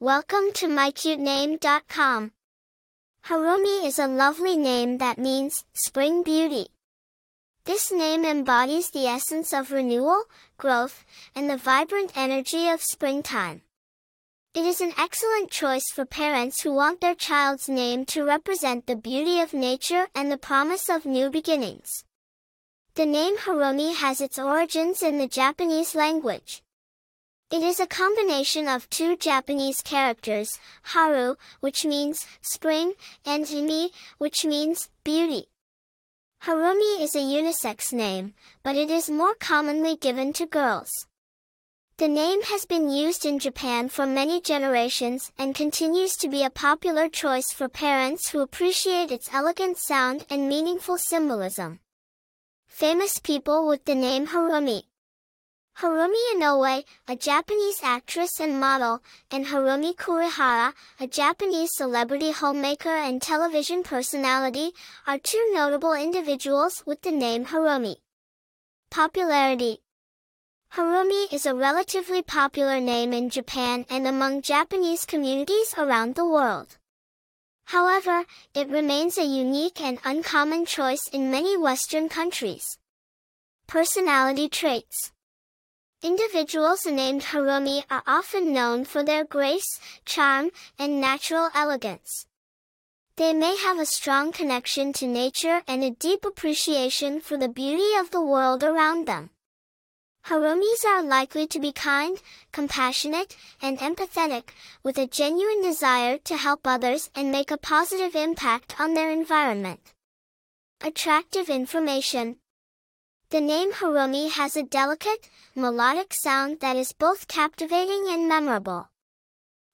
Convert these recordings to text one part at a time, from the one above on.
Welcome to mycutename.com. Harumi is a lovely name that means spring beauty. This name embodies the essence of renewal, growth, and the vibrant energy of springtime. It is an excellent choice for parents who want their child's name to represent the beauty of nature and the promise of new beginnings. The name Harumi has its origins in the Japanese language. It is a combination of two Japanese characters, haru, which means spring, and imi, which means beauty. Harumi is a unisex name, but it is more commonly given to girls. The name has been used in Japan for many generations and continues to be a popular choice for parents who appreciate its elegant sound and meaningful symbolism. Famous people with the name Harumi Harumi Inoue, a Japanese actress and model, and Harumi Kurihara, a Japanese celebrity homemaker and television personality, are two notable individuals with the name Harumi. Popularity Harumi is a relatively popular name in Japan and among Japanese communities around the world. However, it remains a unique and uncommon choice in many Western countries. Personality traits Individuals named Harumi are often known for their grace, charm, and natural elegance. They may have a strong connection to nature and a deep appreciation for the beauty of the world around them. Harumis are likely to be kind, compassionate, and empathetic, with a genuine desire to help others and make a positive impact on their environment. Attractive information the name Harumi has a delicate, melodic sound that is both captivating and memorable.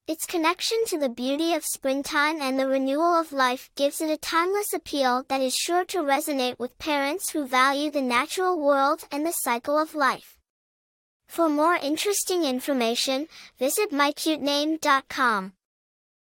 Its connection to the beauty of springtime and the renewal of life gives it a timeless appeal that is sure to resonate with parents who value the natural world and the cycle of life. For more interesting information, visit mycutename.com.